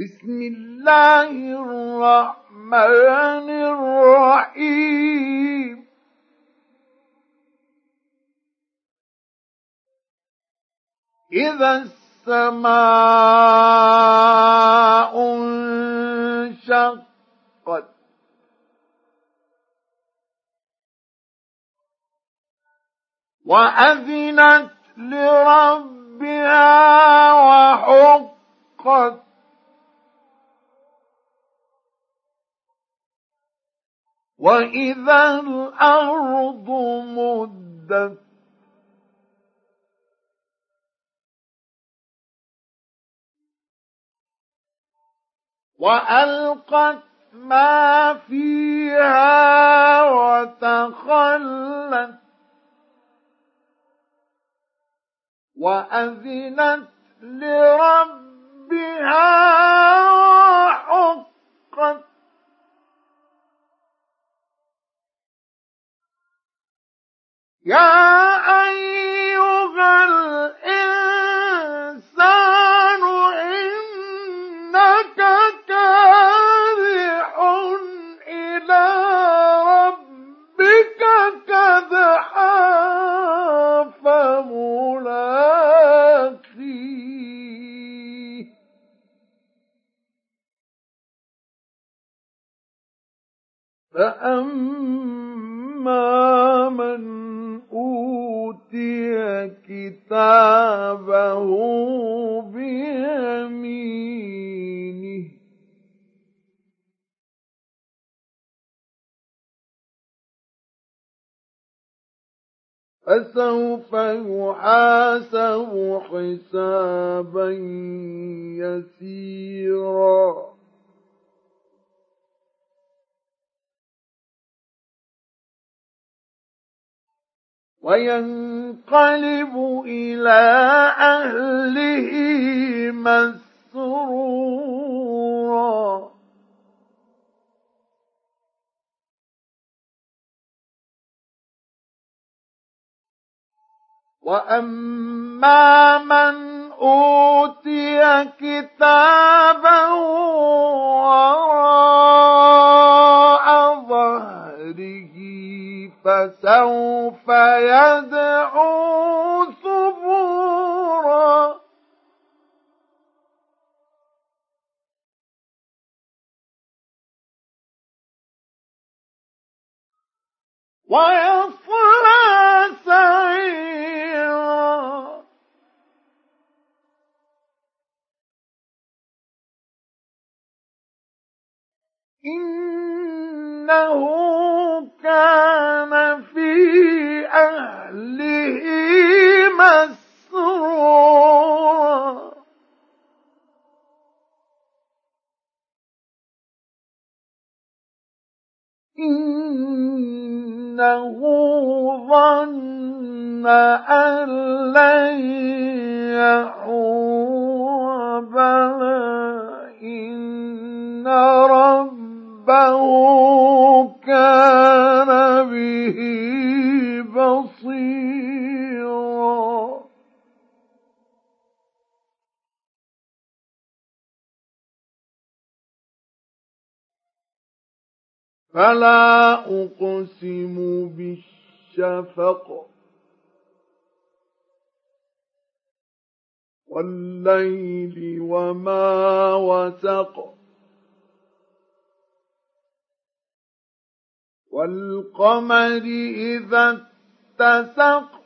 بسم الله الرحمن الرحيم. إذا السماء انشقت. وأذنت لربها وحقت. وإذا الأرض مدت وألقت ما فيها وتخلت وأذنت لربها وحقت يا أيها الإنسان إنك كادح إلى ربك كدحا فملاقيه. فأما من أوتي كتابه بيمينه. فسوف يحاسب حسابا يسيرا. وينقلب إلى أهله مسرورا. وأما من أوتي كتابه وراء فسوف يدعو ثبورا. ويصلى سعيرا. إنه كان مسرورا. إنه ظن أن لن فلا أقسم بالشفق والليل وما وسق والقمر إذا اتسق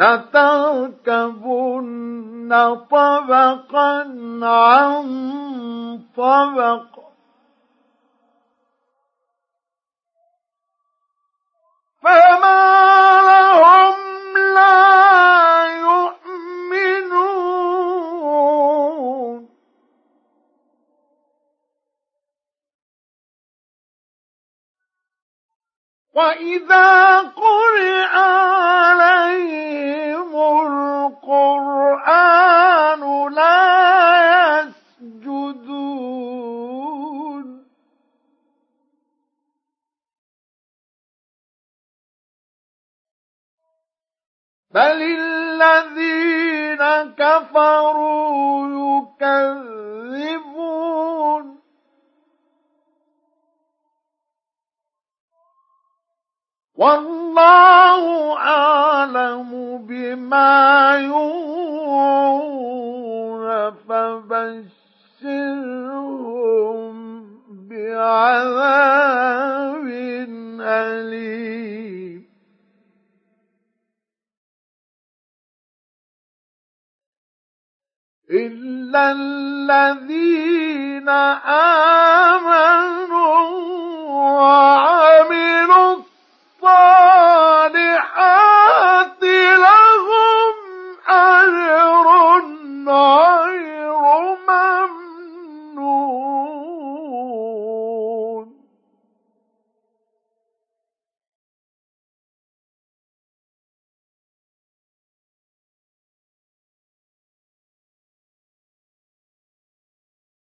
لتركبن طبقا عن طبق. فما لهم لا يؤمنون. وإذا قرئ عليهم بل الذين كفروا يكذبون والله أعلم بما يوعون فبشرهم بعذاب أليم إلا الذين آمنوا وعملوا الصالحات